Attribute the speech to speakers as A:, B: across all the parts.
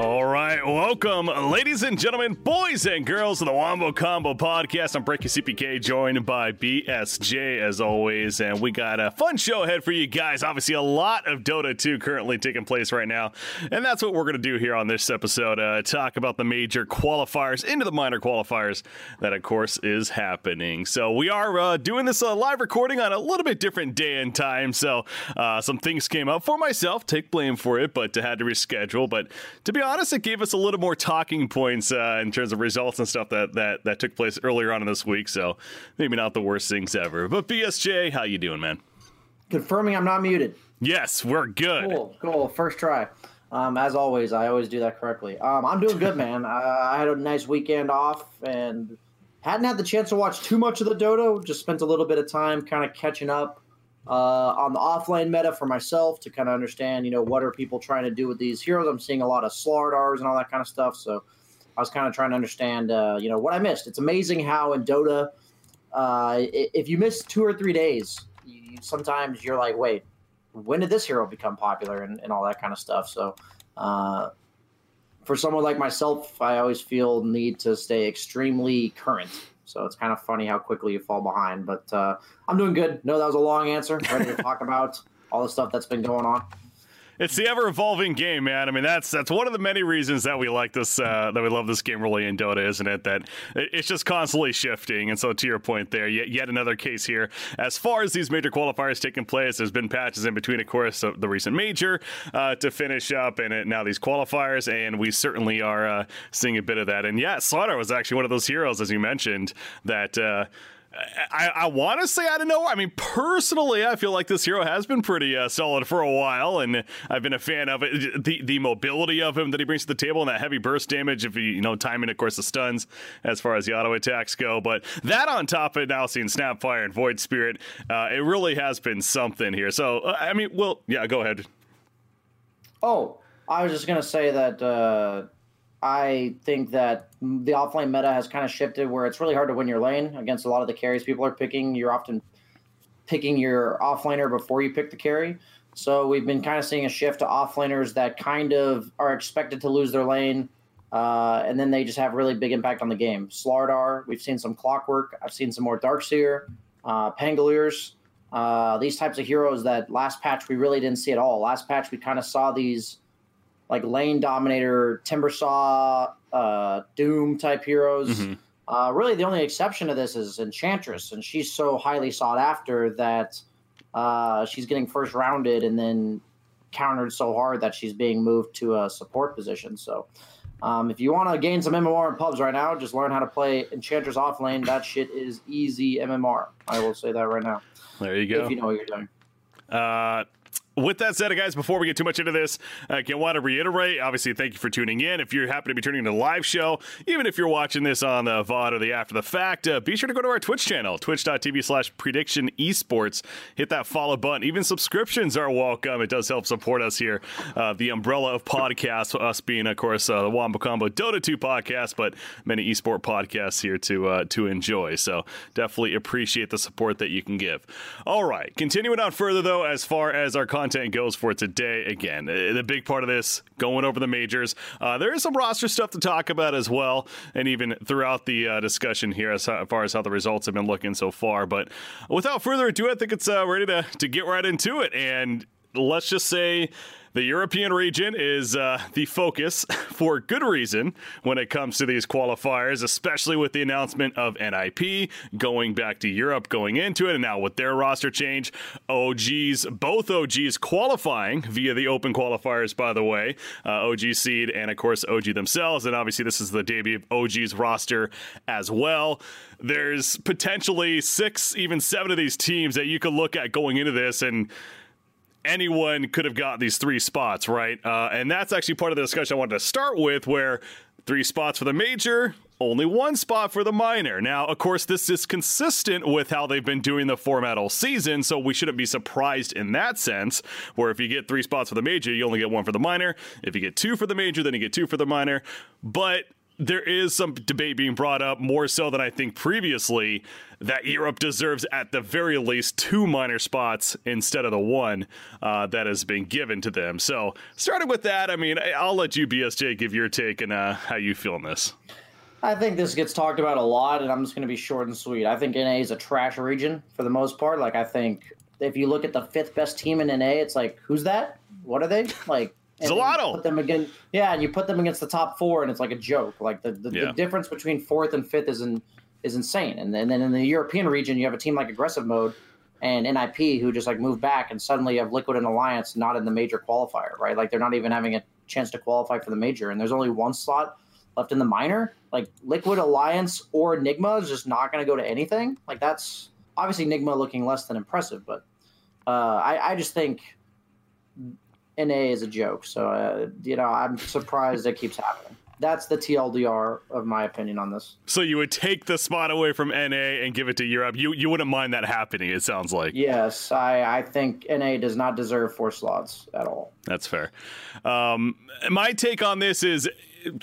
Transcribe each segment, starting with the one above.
A: All right, welcome, ladies and gentlemen, boys and girls, to the Wombo Combo Podcast. I'm BreakyCPK, joined by BSJ as always, and we got a fun show ahead for you guys. Obviously, a lot of Dota 2 currently taking place right now, and that's what we're going to do here on this episode. Uh, talk about the major qualifiers into the minor qualifiers that, of course, is happening. So we are uh, doing this uh, live recording on a little bit different day and time. So uh, some things came up for myself, take blame for it, but had to reschedule. But to be honest honest, it gave us a little more talking points uh, in terms of results and stuff that, that that took place earlier on in this week. So maybe not the worst things ever. But BSJ, how you doing, man?
B: Confirming I'm not muted.
A: Yes, we're good.
B: Cool, cool. First try. Um, as always, I always do that correctly. Um, I'm doing good, man. I, I had a nice weekend off and hadn't had the chance to watch too much of the dodo. Just spent a little bit of time kind of catching up uh, on the offlane meta for myself to kind of understand, you know, what are people trying to do with these heroes. I'm seeing a lot of Slardars and all that kind of stuff. So I was kind of trying to understand, uh, you know, what I missed. It's amazing how in Dota, uh, if you miss two or three days, you, sometimes you're like, wait, when did this hero become popular and, and all that kind of stuff. So uh, for someone like myself, I always feel need to stay extremely current so it's kind of funny how quickly you fall behind. But uh, I'm doing good. No, that was a long answer. Ready to talk about all the stuff that's been going on
A: it's the ever evolving game, man. I mean, that's that's one of the many reasons that we like this, uh, that we love this game really in Dota, isn't it? That it's just constantly shifting. And so, to your point, there, yet, yet another case here. As far as these major qualifiers taking place, there's been patches in between, of course, the recent major uh, to finish up, and it, now these qualifiers, and we certainly are uh, seeing a bit of that. And yeah, Slardar was actually one of those heroes, as you mentioned, that uh, I, I want to say I don't know. I mean, personally, I feel like this hero has been pretty uh, solid for a while, and I've been a fan of it. The the mobility of him that he brings to the table, and that heavy burst damage. If you you know timing, of course, the stuns as far as the auto attacks go. But that on top of now seeing Snapfire and Void Spirit, uh, it really has been something here. So uh, I mean, well, yeah, go ahead.
B: Oh, I was just gonna say that uh, I think that the offlane meta has kind of shifted where it's really hard to win your lane against a lot of the carries people are picking. You're often picking your offlaner before you pick the carry. So we've been kind of seeing a shift to offlaners that kind of are expected to lose their lane, uh, and then they just have really big impact on the game. Slardar, we've seen some clockwork. I've seen some more Darkseer. uh, Pangoliers, uh, these types of heroes that last patch we really didn't see at all. Last patch we kind of saw these like lane dominator, Timbersaw, uh, Doom type heroes. Mm-hmm. Uh, really, the only exception to this is Enchantress, and she's so highly sought after that uh, she's getting first rounded and then countered so hard that she's being moved to a support position. So, um, if you want to gain some MMR in pubs right now, just learn how to play Enchantress off lane. That shit is easy MMR. I will say that right now.
A: There you go.
B: If you know what you're doing.
A: Uh, with that said, guys, before we get too much into this, I can want to reiterate. Obviously, thank you for tuning in. If you're happen to be tuning in to the live show, even if you're watching this on the VOD or the after the fact, uh, be sure to go to our Twitch channel, twitch.tv slash prediction esports. Hit that follow button. Even subscriptions are welcome. It does help support us here. Uh, the umbrella of podcasts, us being, of course, uh, the Wombo Combo Dota 2 podcast, but many esport podcasts here to uh, to enjoy. So definitely appreciate the support that you can give. All right, continuing on further though, as far as our content content goes for today. Again, the big part of this going over the majors. Uh, there is some roster stuff to talk about as well, and even throughout the uh, discussion here as far as how the results have been looking so far. But without further ado, I think it's uh, ready to to get right into it. And let's just say the European region is uh, the focus for good reason when it comes to these qualifiers, especially with the announcement of NIP going back to Europe going into it. And now with their roster change, OGs, both OGs qualifying via the open qualifiers, by the way, uh, OG Seed and, of course, OG themselves. And obviously, this is the debut of OG's roster as well. There's potentially six, even seven of these teams that you could look at going into this and anyone could have got these three spots, right? Uh, and that's actually part of the discussion I wanted to start with, where three spots for the major, only one spot for the minor. Now, of course, this is consistent with how they've been doing the format all season, so we shouldn't be surprised in that sense. Where if you get three spots for the major, you only get one for the minor. If you get two for the major, then you get two for the minor. But there is some debate being brought up more so than I think previously that Europe deserves at the very least two minor spots instead of the one uh, that has been given to them. So, starting with that, I mean, I'll let you, BSJ, give your take and uh, how you feel on this.
B: I think this gets talked about a lot, and I'm just going to be short and sweet. I think NA is a trash region for the most part. Like, I think if you look at the fifth best team in NA, it's like, who's that? What are they? Like,
A: Zalato.
B: Put them again, yeah, and you put them against the top four, and it's like a joke. Like the, the, yeah. the difference between fourth and fifth is in, is insane. And then, and then in the European region, you have a team like Aggressive Mode and NIP who just like move back, and suddenly you have Liquid and Alliance not in the major qualifier, right? Like they're not even having a chance to qualify for the major, and there's only one slot left in the minor. Like Liquid Alliance or Nigma is just not going to go to anything. Like that's obviously Nigma looking less than impressive, but uh, I, I just think NA is a joke. So, uh, you know, I'm surprised it keeps happening. That's the TLDR of my opinion on this.
A: So you would take the spot away from NA and give it to Europe. You you wouldn't mind that happening. It sounds like.
B: Yes, I I think NA does not deserve four slots at all.
A: That's fair. Um, my take on this is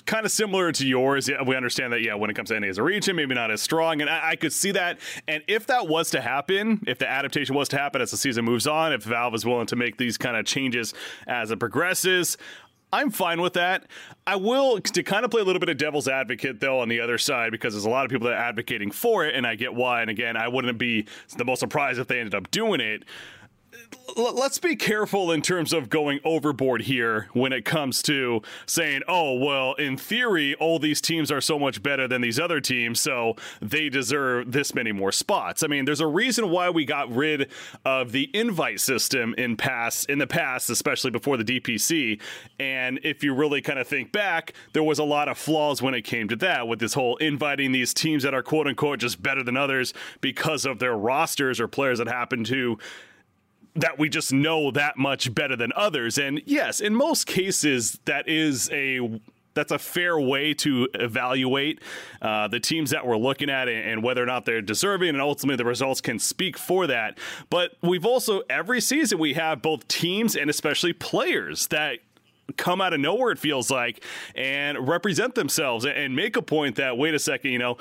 A: kind of similar to yours. We understand that, yeah, when it comes to NA as a region, maybe not as strong. And I, I, could see that. And if that was to happen, if the adaptation was to happen as the season moves on, if Valve is willing to make these kind of changes as it progresses, I'm fine with that. I will to kind of play a little bit of devil's advocate though on the other side because there's a lot of people that are advocating for it, and I get why. And again, I wouldn't be the most surprised if they ended up doing it let's be careful in terms of going overboard here when it comes to saying, oh, well, in theory, all these teams are so much better than these other teams, so they deserve this many more spots. I mean, there's a reason why we got rid of the invite system in past in the past, especially before the DPC. And if you really kind of think back, there was a lot of flaws when it came to that, with this whole inviting these teams that are quote unquote just better than others because of their rosters or players that happen to that we just know that much better than others. And yes, in most cases, that is a that's a fair way to evaluate uh, the teams that we're looking at and, and, whether or not they're deserving and ultimately the results can speak for that but we've also every season we have both teams and especially players that come out of nowhere, it feels like, and represent themselves and make a point that, wait a second, you know,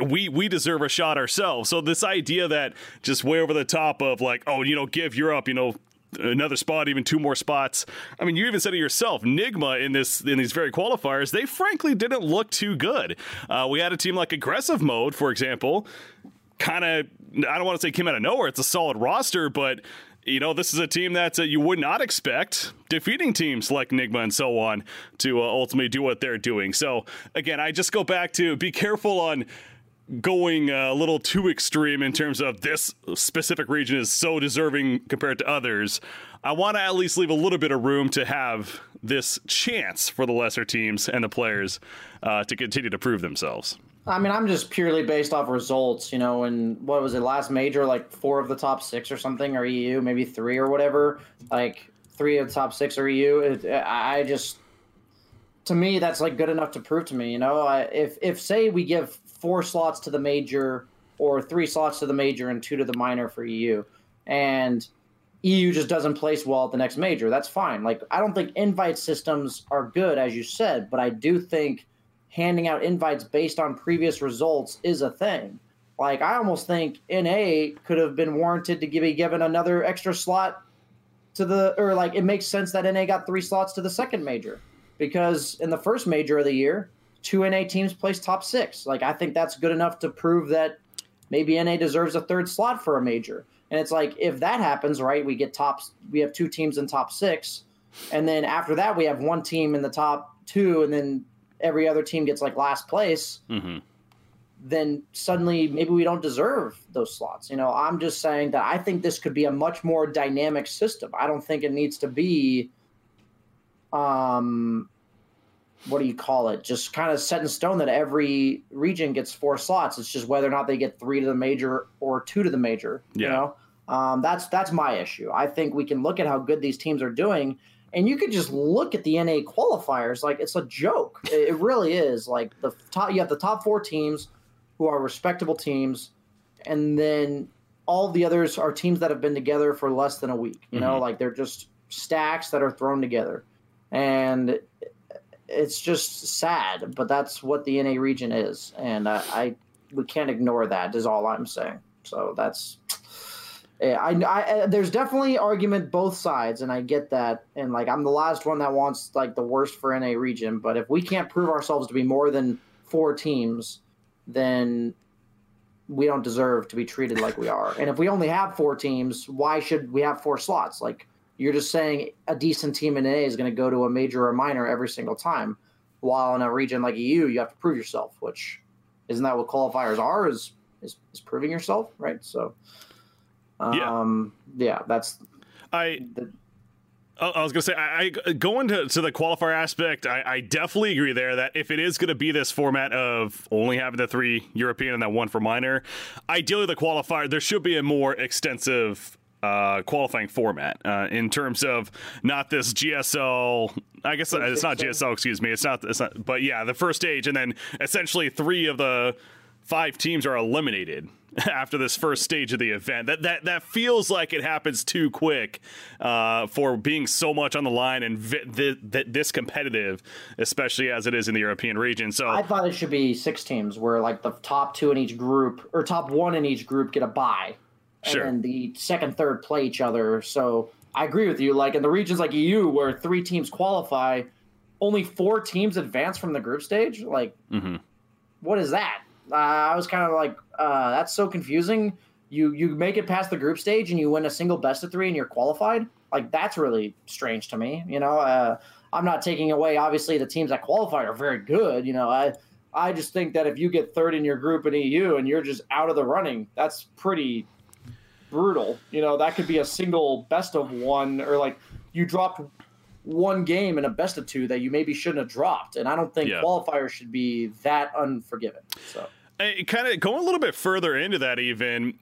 A: we, we deserve a shot ourselves. So this idea that just way over the top of like, oh, you know, give Europe, you know, another spot, even two more spots. I mean, you even said it yourself. Nigma in this in these very qualifiers, they frankly didn't look too good. Uh, we had a team like aggressive mode, for example, kind of I don't want to say came out of nowhere. It's a solid roster, but you know, this is a team that uh, you would not expect defeating teams like Nigma and so on to uh, ultimately do what they're doing. So, again, I just go back to be careful on going a little too extreme in terms of this specific region is so deserving compared to others. I want to at least leave a little bit of room to have this chance for the lesser teams and the players uh, to continue to prove themselves.
B: I mean, I'm just purely based off results, you know. And what was it last major? Like four of the top six or something, or EU, maybe three or whatever. Like three of the top six are EU. It, I just, to me, that's like good enough to prove to me. You know, I, if if say we give four slots to the major or three slots to the major and two to the minor for EU, and EU just doesn't place well at the next major, that's fine. Like I don't think invite systems are good, as you said, but I do think handing out invites based on previous results is a thing. Like I almost think NA could have been warranted to be given another extra slot to the or like it makes sense that NA got three slots to the second major because in the first major of the year, two NA teams placed top six. Like I think that's good enough to prove that maybe NA deserves a third slot for a major. And it's like if that happens, right, we get tops we have two teams in top six, and then after that we have one team in the top two, and then every other team gets like last place, mm-hmm. then suddenly maybe we don't deserve those slots. You know, I'm just saying that I think this could be a much more dynamic system. I don't think it needs to be, um, what do you call it? Just kind of set in stone that every region gets four slots. It's just whether or not they get three to the major or two to the major. Yeah. You know, um, that's that's my issue. I think we can look at how good these teams are doing and you could just look at the NA qualifiers like it's a joke. It really is. Like the top, you have the top four teams who are respectable teams, and then all the others are teams that have been together for less than a week. You know, mm-hmm. like they're just stacks that are thrown together, and it's just sad. But that's what the NA region is, and I, I we can't ignore that. Is all I'm saying. So that's I, I, uh, there's definitely argument both sides, and I get that. And like, I'm the last one that wants like the worst for NA region. But if we can't prove ourselves to be more than four teams, then we don't deserve to be treated like we are. And if we only have four teams, why should we have four slots? Like, you're just saying a decent team in NA is going to go to a major or minor every single time, while in a region like EU, you have to prove yourself. Which isn't that what qualifiers are? Is is, is proving yourself, right? So. Um, yeah. yeah, that's
A: I. The, I was gonna say, I, I going to, to the qualifier aspect. I, I definitely agree there that if it is going to be this format of only having the three European and that one for minor, ideally the qualifier there should be a more extensive uh, qualifying format uh, in terms of not this GSL. I guess it's not GSL. Excuse me. It's not. It's not. But yeah, the first stage, and then essentially three of the five teams are eliminated after this first stage of the event. That that that feels like it happens too quick uh, for being so much on the line and vi- th- th- this competitive, especially as it is in the European region. So
B: I thought it should be six teams, where like the top two in each group or top one in each group get a bye, and sure. then the second, third play each other. So I agree with you. Like in the regions like EU, where three teams qualify, only four teams advance from the group stage. Like, mm-hmm. what is that? Uh, I was kind of like, uh, that's so confusing. You you make it past the group stage and you win a single best of three and you're qualified. Like that's really strange to me. You know, uh, I'm not taking away. Obviously, the teams that qualify are very good. You know, I I just think that if you get third in your group in EU and you're just out of the running, that's pretty brutal. You know, that could be a single best of one or like you dropped one game in a best of two that you maybe shouldn't have dropped. And I don't think yeah. qualifiers should be that unforgiving. So,
A: kind of going a little bit further into that, even.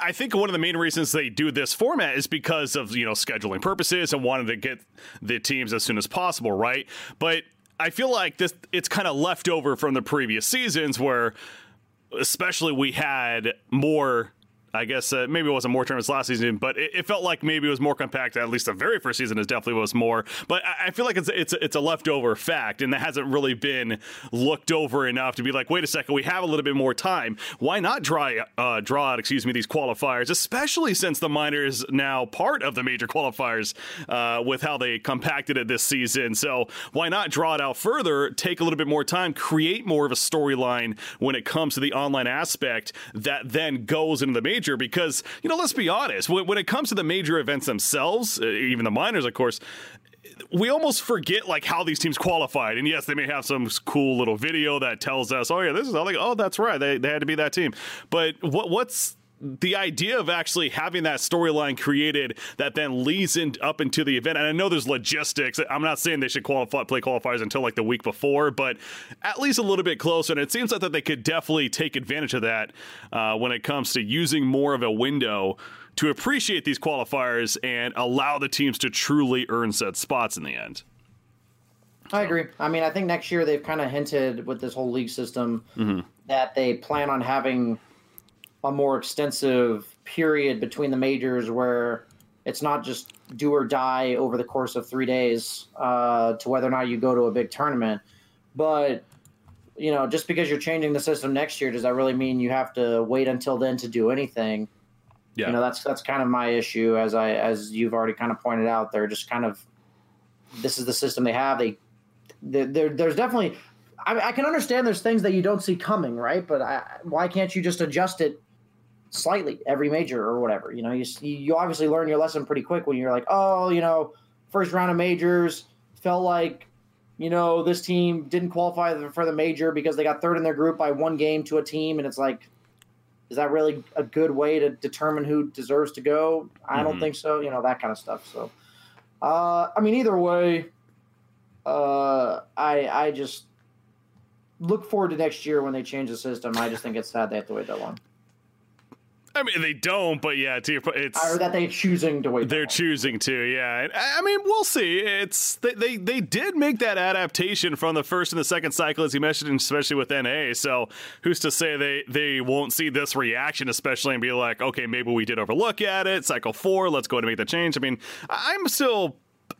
A: I think one of the main reasons they do this format is because of you know scheduling purposes and wanting to get the teams as soon as possible, right? But I feel like this it's kind of left over from the previous seasons where especially we had more I guess uh, maybe it wasn't more tournaments last season, but it, it, felt like maybe it was more compact. At least the very first season is definitely was more. But I, I feel like it's it's it's a leftover fact, and that hasn't really been looked over enough to be like, wait a second, we have a little bit more time. Why not draw uh, draw out, excuse me, these qualifiers, especially since the minor is now part of the major qualifiers uh, with how they compacted it this season. So why not draw it out further, take a little bit more time, create more of a storyline when it comes to the online aspect that then goes into the major major because, you know, let's be honest, when, when it comes to the major events themselves, uh, even the minors, of course, we almost forget like how these teams qualified. And yes, they may have some cool little video that tells us, oh yeah, this is all they. Oh, that's right, they, they had to be that team. But what what's the idea of actually having that storyline created that then leads in, up into the event, and I know there's logistics. I'm not saying they should qualify play qualifiers until like the week before, but at least a little bit closer. And it seems like that they could definitely take advantage of that uh, when it comes to using more of a window to appreciate these qualifiers and allow the teams to truly earn set spots in the end.
B: I agree. I mean, I think next year they've kind of hinted with this whole league system mm-hmm. that they plan on having a more extensive period between the majors where it's not just do or die over the course of three days uh, to whether or not you go to a big tournament. But you know, just because you're changing the system next year, does that really mean you have to wait until then to do anything? Yeah. You know, that's that's kind of my issue. As I as you've already kind of pointed out, they're just kind of this is the system they have. They, they there's definitely. I, I, can understand there's things that you don't see coming, right? But I, why can't you just adjust it slightly every major or whatever. You know, you you obviously learn your lesson pretty quick when you're like, oh, you know, first round of majors felt like, you know, this team didn't qualify for the major because they got third in their group by one game to a team, and it's like, is that really a good way to determine who deserves to go? I mm-hmm. don't think so. You know, that kind of stuff. So, uh, I mean, either way, uh, I I just look forward to next year when they change the system. I just think it's sad they have to wait that long.
A: I mean, they don't, but yeah, to your point, it's
B: or that they're choosing to wait.
A: They're choosing to, yeah. And, I mean, we'll see. It's they, they they did make that adaptation from the first and the second cycle, as you mentioned, especially with NA. So who's to say they they won't see this reaction, especially and be like, okay, maybe we did overlook at it. Cycle four, let's go and make the change. I mean, I'm still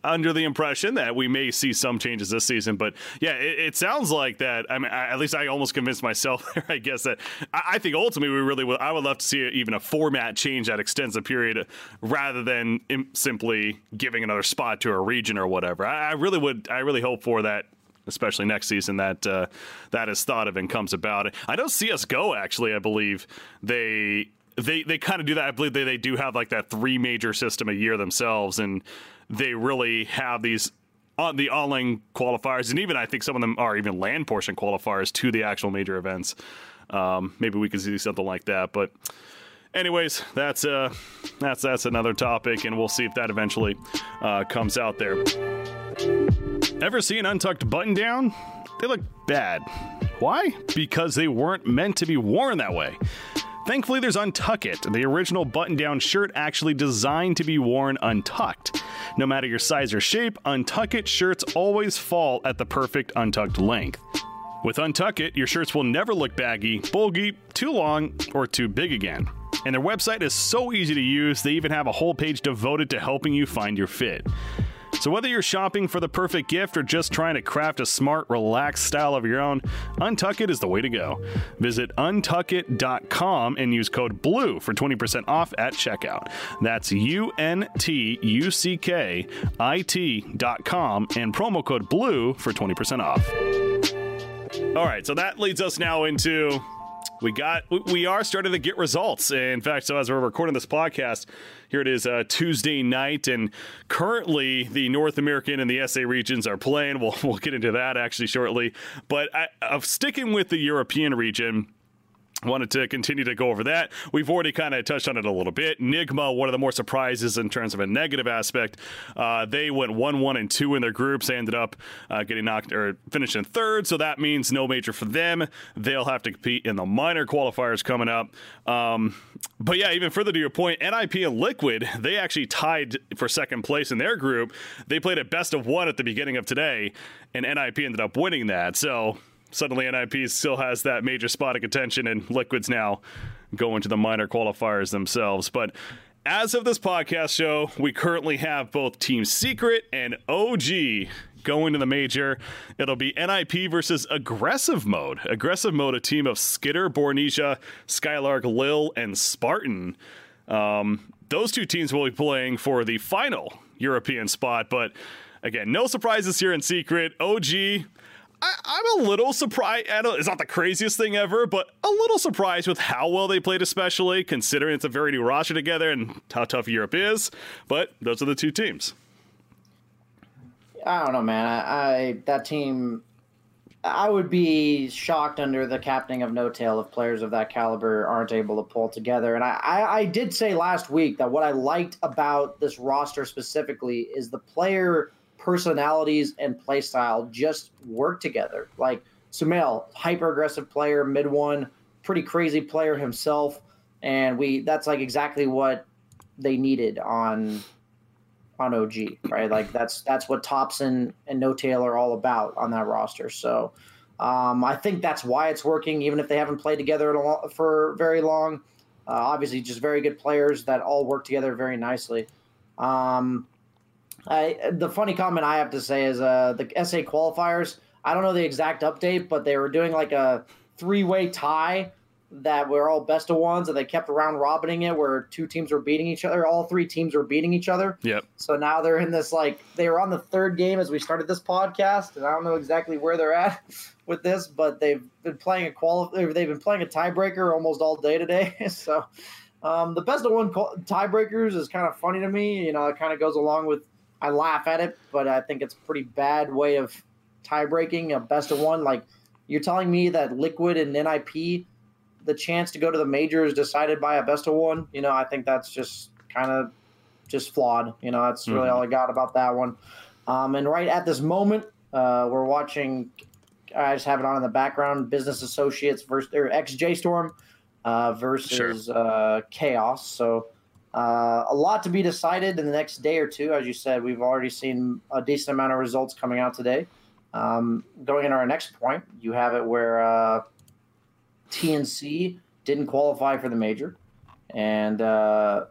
A: under the impression that we may see some changes this season. But yeah, it, it sounds like that. I mean, I, at least I almost convinced myself there. I guess that I, I, think ultimately we really would. I would love to see even a format change that extends a period rather than Im- simply giving another spot to a region or whatever. I, I really would. I really hope for that especially next season that uh, that is thought of and comes about. I know CS:GO actually, I believe they they they kind of do that. I believe they, they do have like that three major system a year themselves, and they really have these on the online qualifiers, and even I think some of them are even LAN portion qualifiers to the actual major events. Um, maybe we could see something like that, but anyways, that's uh, that's that's another topic, and we'll see if that eventually uh, comes out there. Ever see an untucked button down? They look bad. Why? Because they weren't meant to be worn that way. Thankfully, there's Untuck It, the original button down shirt actually designed to be worn untucked. No matter your size or shape, Untuck It shirts always fall at the perfect untucked length. With Untuck It, your shirts will never look baggy, bulgy, too long, or too big again. And their website is so easy to use, they even have a whole page devoted to helping you find your fit. So, whether you're shopping for the perfect gift or just trying to craft a smart, relaxed style of your own, Untuck It is the way to go. Visit untuckit.com and use code BLUE for 20% off at checkout. That's U N T U C K I T.com and promo code BLUE for 20% off. All right, so that leads us now into we got we are starting to get results. In fact, so as we're recording this podcast, here it is uh, Tuesday night, and currently the North American and the SA regions are playing. We'll we'll get into that actually shortly, but I, I'm sticking with the European region wanted to continue to go over that. We've already kind of touched on it a little bit. Nigma, one of the more surprises in terms of a negative aspect, uh, they went one, one, and two in their groups. They ended up uh, getting knocked or finishing third, so that means no major for them. They'll have to compete in the minor qualifiers coming up. Um, but yeah, even further to your point, NIP and Liquid, they actually tied for second place in their group. They played a best of one at the beginning of today, and NIP ended up winning that. So suddenly NIP still has that major spot of contention, and Liquid's now go into the minor qualifiers themselves. But as of this podcast show, we currently have both Team Secret and OG going to the major. It'll be NIP versus Aggressive Mode. Aggressive Mode, a team of Skitter, Bornesia, Skylark, Lil, and Spartan. Um, those two teams will be playing for the final European spot, but again, no surprises here in Secret. OG I, am a little surprised. It's not the craziest thing ever, but a little surprised with how well they played, especially considering it's a very new roster together and how tough Europe is. But those are the two teams.
B: I don't know, man. I, I that team. I would be shocked under the captaining of No Tail if players of that caliber aren't able to pull together. And I, I, I did say last week that what I liked about this roster specifically is the player personalities and play style just work together. Like Sumail, hyper aggressive player, mid one, pretty crazy player himself, and we that's like exactly what they needed on on OG, right? Like that's that's what Topson and No Tail are all about on that roster. So um, I think that's why it's working, even if they haven't played together for very long. Uh, obviously, just very good players that all work together very nicely. Um, I, the funny comment I have to say is uh, the SA qualifiers. I don't know the exact update, but they were doing like a three-way tie that were all best of ones, and they kept around robining it where two teams were beating each other. All three teams were beating each other.
A: Yep.
B: So now they're in this like they were on the third game as we started this podcast, and I don't know exactly where they're at with this, but they've been playing a quali- They've been playing a tiebreaker almost all day today. so um, the best of one tiebreakers is kind of funny to me. You know, it kind of goes along with I laugh at it, but I think it's a pretty bad way of tie breaking a best of one. Like you're telling me that Liquid and NIP, the chance to go to the major is decided by a best of one. You know, I think that's just kind of just flawed. You know, that's really mm-hmm. all I got about that one. Um, and right at this moment, uh, we're watching. I just have it on in the background. Business Associates versus or XJ Storm uh, versus sure. uh, Chaos. So uh, a lot to be decided in the next day or two. As you said, we've already seen a decent amount of results coming out today. Um, going into our next point, you have it where uh, TNC didn't qualify for the major, and uh,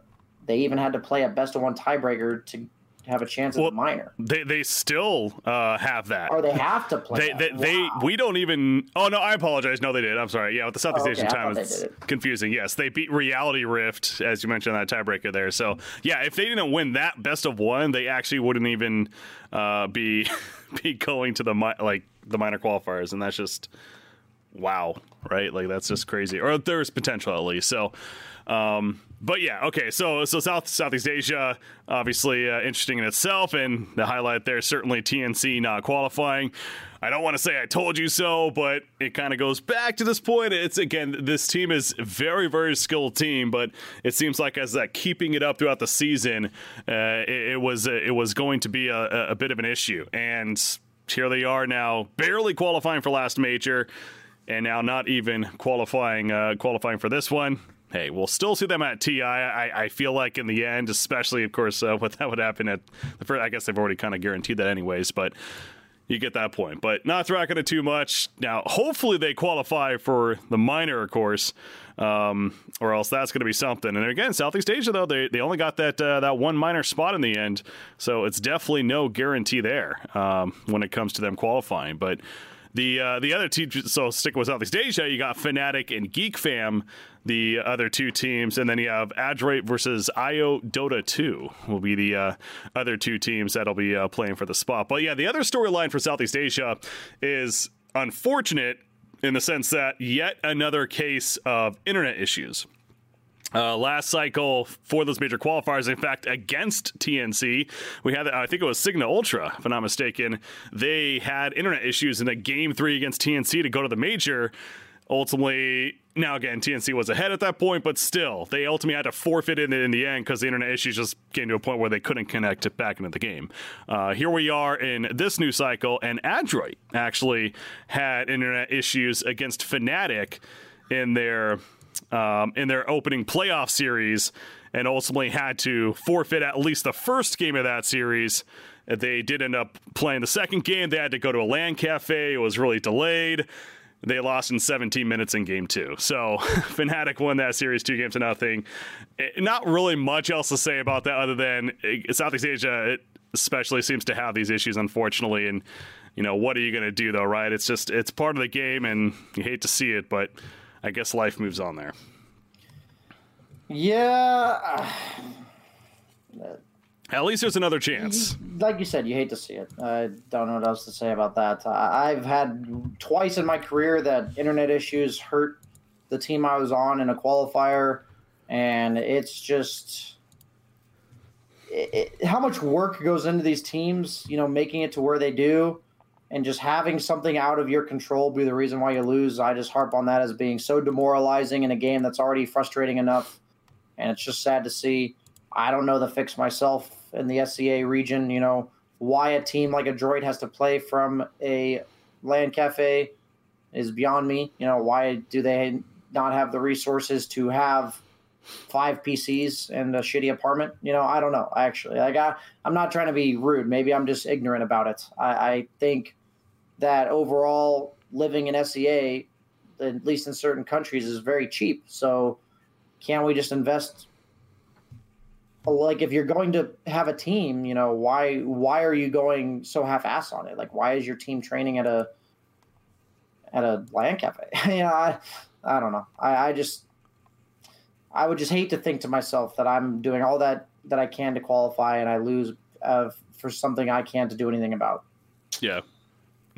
B: they even had to play a best of one tiebreaker to have a chance at the minor.
A: They they still uh, have that.
B: Or they have to play.
A: They they, they, we don't even. Oh no, I apologize. No, they did. I'm sorry. Yeah, with the Southeast oh, okay. Asian time, it's it. confusing. Yes, they beat Reality Rift as you mentioned that tiebreaker there. So yeah, if they didn't win that best of one, they actually wouldn't even uh, be be going to the mi- like the minor qualifiers, and that's just wow, right? Like that's just crazy. Or there's potential at least. So. Um, but yeah, okay. So so South Southeast Asia, obviously uh, interesting in itself, and the highlight there certainly TNC not qualifying. I don't want to say I told you so, but it kind of goes back to this point. It's again, this team is very, very skilled team, but it seems like as that keeping it up throughout the season, uh, it, it, was uh, it was going to be a, a bit of an issue, and here they are now, barely qualifying for last major, and now not even qualifying uh, qualifying for this one hey, we'll still see them at TI. I, I feel like in the end, especially of course, uh, what that would happen at the first. I guess they've already kind of guaranteed that anyways, but you get that point. But not thracking it too much. Now, hopefully they qualify for the minor, of course, um, or else that's going to be something. And again, Southeast Asia though they, they only got that uh, that one minor spot in the end, so it's definitely no guarantee there um, when it comes to them qualifying. But the uh, the other two, so sticking with Southeast Asia, you got Fnatic and Geek Fam, the other two teams, and then you have Adroit versus IO Dota 2 will be the uh, other two teams that'll be uh, playing for the spot. But yeah, the other storyline for Southeast Asia is unfortunate in the sense that yet another case of internet issues. Uh, last cycle for those major qualifiers, in fact, against TNC, we had, I think it was Signa Ultra, if I'm not mistaken. They had internet issues in a game three against TNC to go to the major. Ultimately, now again, TNC was ahead at that point, but still, they ultimately had to forfeit it in the end because the internet issues just came to a point where they couldn't connect it back into the game. Uh, here we are in this new cycle, and Adroit actually had internet issues against Fnatic in their um, in their opening playoff series and ultimately had to forfeit at least the first game of that series. They did end up playing the second game. They had to go to a LAN cafe. It was really delayed. They lost in 17 minutes in game two. So Fnatic won that series two games to nothing. It, eh, not really much else to say about that other than it, Southeast Asia it especially seems to have these issues, unfortunately. And, you know, what are you going to do, though, right? It's just, it's part of the game and you hate to see it, but I guess life moves on there.
B: Yeah.
A: At least there's another chance.
B: Like you said, you hate to see it. I don't know what else to say about that. I've had twice in my career that internet issues hurt the team I was on in a qualifier, and it's just it, how much work goes into these teams. You know, making it to where they do, and just having something out of your control be the reason why you lose. I just harp on that as being so demoralizing in a game that's already frustrating enough, and it's just sad to see. I don't know the fix myself in the SEA region. You know, why a team like Adroit has to play from a LAN cafe is beyond me. You know, why do they not have the resources to have five PCs and a shitty apartment? You know, I don't know. Actually, like I, I'm not trying to be rude. Maybe I'm just ignorant about it. I, I think that overall living in SEA, at least in certain countries, is very cheap. So, can't we just invest like if you're going to have a team, you know, why why are you going so half ass on it? Like why is your team training at a at a LAN cafe? you know, I I don't know. I, I just I would just hate to think to myself that I'm doing all that that I can to qualify and I lose uh, for something I can't do anything about.
A: Yeah,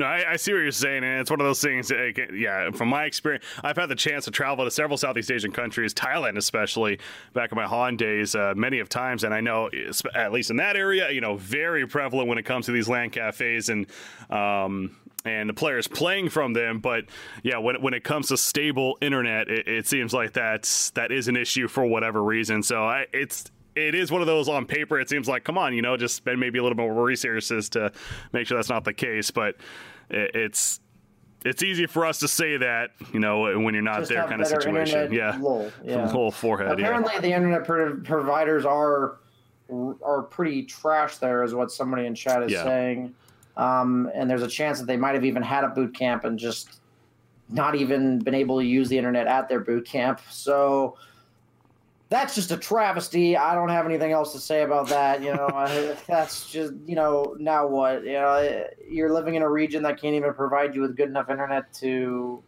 A: no, I, I, see what you're saying, and it's one of those things. Yeah, from my experience, I've had the chance to travel to several Southeast Asian countries, Thailand especially, back in my Han days, uh, many of times, and I know at least in that area, you know, very prevalent when it comes to these LAN cafes and. Um, and the players playing from them. But yeah, when when it comes to stable internet, it, it seems like that's that is an issue for whatever reason. So I, it's it is one of those on paper. It seems like, come on, you know, just spend maybe a little more resources to make sure that's not the case. But it's it's easy for us to say that, you know, when you're not just there, kind of situation. Yeah, lull, yeah. Little forehead.
B: Apparently,
A: yeah.
B: the internet providers are are pretty trash. There is what somebody in chat is yeah. saying, um, and there's a chance that they might have even had a boot camp and just not even been able to use the internet at their boot camp. So that's just a travesty. I don't have anything else to say about that. You know, that's just you know now what you know you're living in a region that can't even provide you with good enough internet to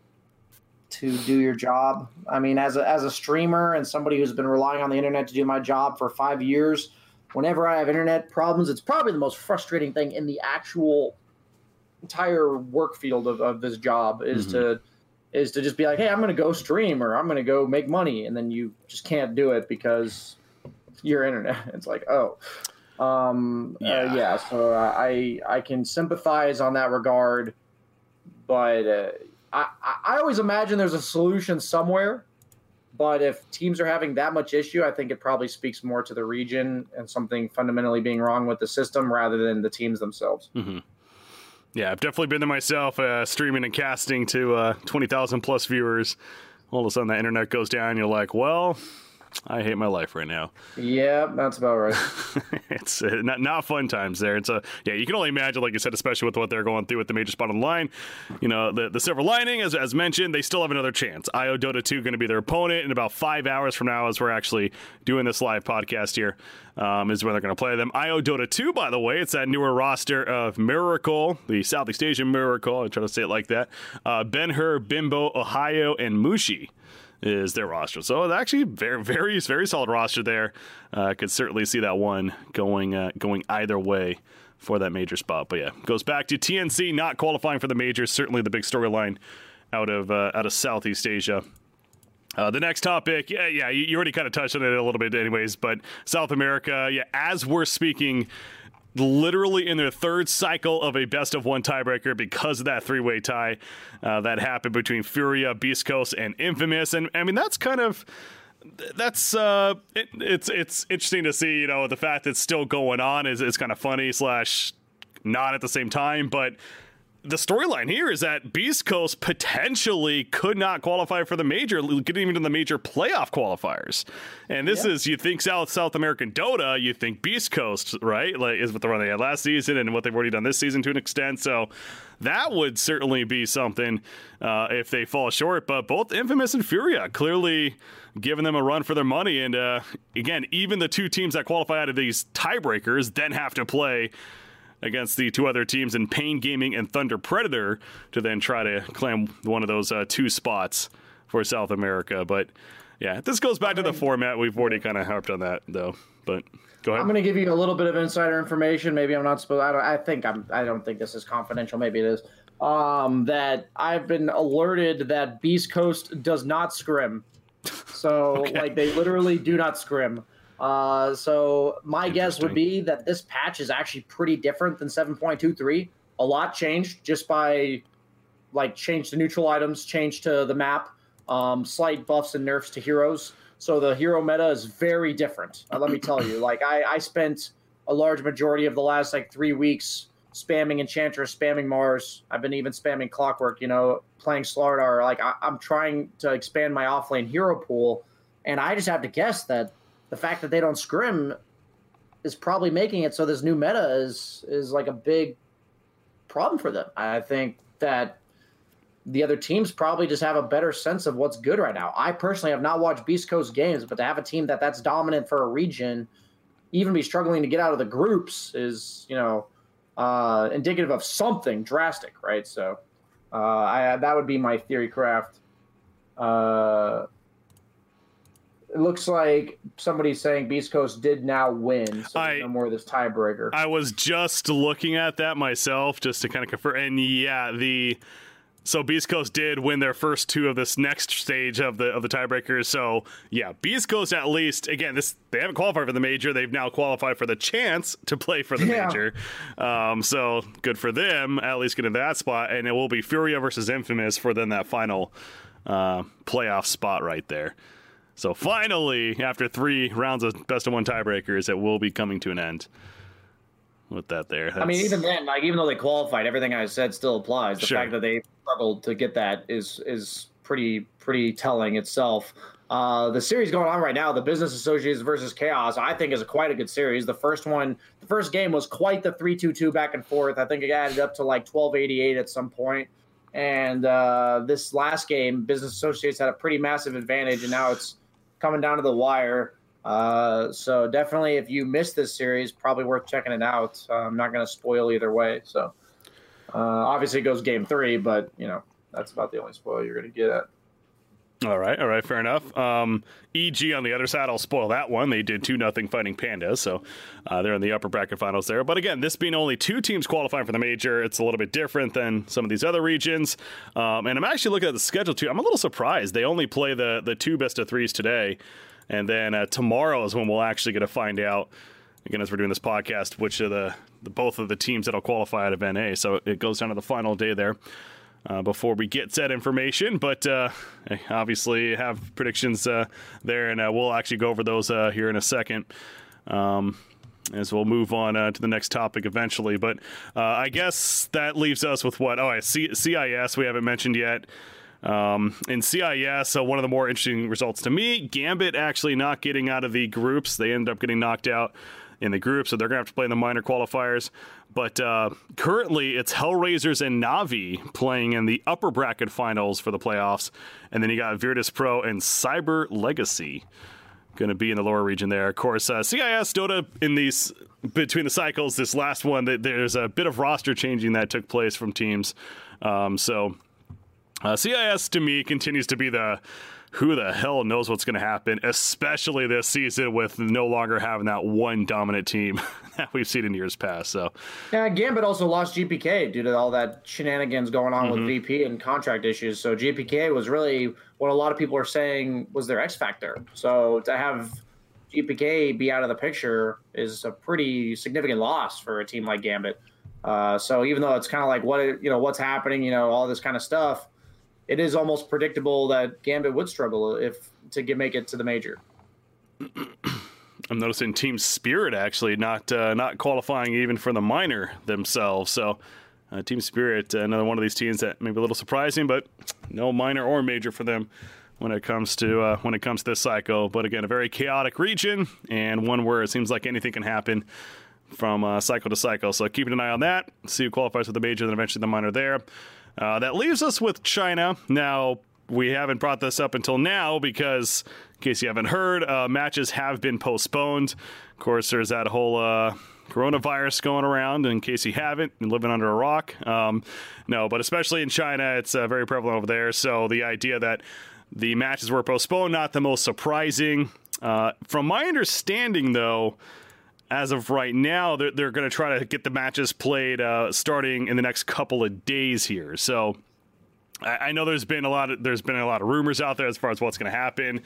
B: to do your job. I mean, as a as a streamer and somebody who's been relying on the internet to do my job for five years, whenever I have internet problems, it's probably the most frustrating thing in the actual entire work field of, of this job is mm-hmm. to is to just be like, hey, I'm going to go stream or I'm going to go make money, and then you just can't do it because your internet. It's like, oh, um, uh, yeah. Uh, yeah. So I I can sympathize on that regard, but uh, I I always imagine there's a solution somewhere. But if teams are having that much issue, I think it probably speaks more to the region and something fundamentally being wrong with the system rather than the teams themselves.
A: Mm-hmm. Yeah, I've definitely been there myself, uh, streaming and casting to uh, 20,000 plus viewers. All of a sudden, the internet goes down. You're like, well, I hate my life right now.
B: Yeah, that's about right.
A: it's uh, not not fun times there. It's a yeah. You can only imagine, like you said, especially with what they're going through with the major spot on the line. You know, the the silver lining, as as mentioned, they still have another chance. IO Dota two going to be their opponent in about five hours from now, as we're actually doing this live podcast here. Um, is when they're going to play them. IO Dota 2, by the way, it's that newer roster of Miracle, the Southeast Asian Miracle. I try to say it like that. Uh, Ben Hur, Bimbo, Ohaiyo, and Mushi is their roster. So actually, very, very, very solid roster there. Uh, could certainly see that one going uh, going either way for that major spot. But yeah, goes back to TNC not qualifying for the majors. Certainly the big storyline out of uh, out of Southeast Asia. Uh, the next topic, yeah, yeah, you already kind of touched on it a little bit, anyways. But South America, yeah, as we're speaking, literally in their third cycle of a best of one tiebreaker because of that three way tie uh, that happened between Furia, Beast Coast, and Infamous. And I mean, that's kind of that's uh, it, it's it's interesting to see. You know, the fact that it's still going on is is kind of funny slash not at the same time, but the storyline here is that Beast Coast potentially could not qualify for the major, getting even to the major playoff qualifiers. And this yeah. is you think South South American Dota, you think Beast Coast, right? Like is what the run they had last season and what they've already done this season to an extent. So that would certainly be something uh, if they fall short. But both Infamous and Furia clearly giving them a run for their money. And uh, again, even the two teams that qualify out of these tiebreakers then have to play against the two other teams in Pain Gaming and Thunder Predator to then try to claim one of those uh, two spots for South America. But yeah, this goes back to the format. We've already kind of harped on that though. But go ahead.
B: I'm going to give you a little bit of insider information. Maybe I'm not supposed. I, don't, I think I'm. I don't think this is confidential. Maybe it is. Um, that I've been alerted that Beast Coast does not scrim. So okay. like they literally do not scrim. Uh, so my guess would be that this patch is actually pretty different than 7.23. A lot changed just by like change to neutral items, change to the map, um, slight buffs and nerfs to heroes. So the hero meta is very different. Uh, let me tell you, like I, I spent a large majority of the last like three weeks spamming Enchantress, spamming Mars. I've been even spamming Clockwork. You know, playing Slardar. Like I, I'm trying to expand my offlane hero pool, and I just have to guess that the fact that they don't scrim is probably making it so this new meta is is like a big problem for them. I think that the other teams probably just have a better sense of what's good right now. I personally have not watched Beast Coast games, but to have a team that that's dominant for a region, even be struggling to get out of the groups is you know uh, indicative of something drastic, right? So uh, I, that would be my theory craft. Uh, it looks like somebody's saying Beast Coast did now win, so I, no more of this tiebreaker.
A: I was just looking at that myself just to kind of confirm, and yeah, the so Beast Coast did win their first two of this next stage of the of the tiebreakers. So yeah, Beast Coast at least again this they haven't qualified for the major. They've now qualified for the chance to play for the yeah. major. Um, so good for them at least getting that spot, and it will be Furia versus Infamous for then that final uh, playoff spot right there. So finally, after three rounds of best of one tiebreakers, it will be coming to an end. With that, there. That's...
B: I mean, even then, like even though they qualified, everything I said still applies. The sure. fact that they struggled to get that is is pretty pretty telling itself. Uh, the series going on right now, the Business Associates versus Chaos, I think is a quite a good series. The first one, the first game was quite the three-two-two back and forth. I think it added up to like twelve eighty-eight at some point. And uh, this last game, Business Associates had a pretty massive advantage, and now it's coming down to the wire. Uh, so definitely, if you missed this series, probably worth checking it out. Uh, I'm not going to spoil either way. So uh, obviously, it goes game three, but you know that's about the only spoil you're going to get at.
A: All right, all right, fair enough. Um, EG on the other side, I'll spoil that one. They did two nothing fighting Pandas, so uh, they're in the upper bracket finals there. But again, this being only two teams qualifying for the major, it's a little bit different than some of these other regions. Um, and I'm actually looking at the schedule too. I'm a little surprised they only play the the two best of threes today, and then uh, tomorrow is when we'll actually get to find out. Again, as we're doing this podcast, which of the, the both of the teams that'll qualify out of NA. So it goes down to the final day there uh, before we get said information. But uh, obviously, have predictions uh, there, and uh, we'll actually go over those uh, here in a second. Um, as we'll move on uh, to the next topic eventually. But I guess that leaves us with what? Oh, C- CIS we haven't mentioned yet. Um, in CIS, so one of the more interesting results to me, Gambit actually not getting out of the groups. They end up getting knocked out in the group, so they're going to have to play in the minor qualifiers. But uh, currently, it's Hellraisers and Navi playing in the upper bracket finals for the playoffs. And then you got Virtus Pro and Cyber Legacy going to be in the lower region there. Of course, uh, CIS Dota in these between the cycles, this last one, there's a bit of roster changing that took place from teams. Um, so uh, CIS to me continues to be the who the hell knows what's going to happen, especially this season with no longer having that one dominant team that we've seen in years past. So,
B: yeah, Gambit also lost GPK due to all that shenanigans going on mm-hmm. with VP and contract issues. So, GPK was really what a lot of people are saying was their X factor. So, to have GPK be out of the picture is a pretty significant loss for a team like Gambit. Uh, so, even though it's kind of like what you know, what's happening, you know, all this kind of stuff it is almost predictable that Gambit would struggle if to get, make it to the major.
A: I'm noticing Team Spirit actually not uh, not qualifying even for the minor themselves. So uh, Team Spirit, another one of these teams that may be a little surprising, but no minor or major for them when it comes to uh, when it comes to this cycle. But again, a very chaotic region and one where it seems like anything can happen from uh, cycle to cycle. So keeping an eye on that. See who qualifies for the major, then eventually the minor there. Uh, that leaves us with China. Now, we haven't brought this up until now because, in case you haven't heard, uh, matches have been postponed. Of course, there's that whole uh, coronavirus going around. In case you haven't, been living under a rock. Um, no, but especially in China, it's uh, very prevalent over there. So the idea that the matches were postponed, not the most surprising. Uh, from my understanding, though, as of right now, they're, they're going to try to get the matches played uh, starting in the next couple of days here. So I, I, know there's been a lot of there's been a lot of rumors out there as far as what's going to happen.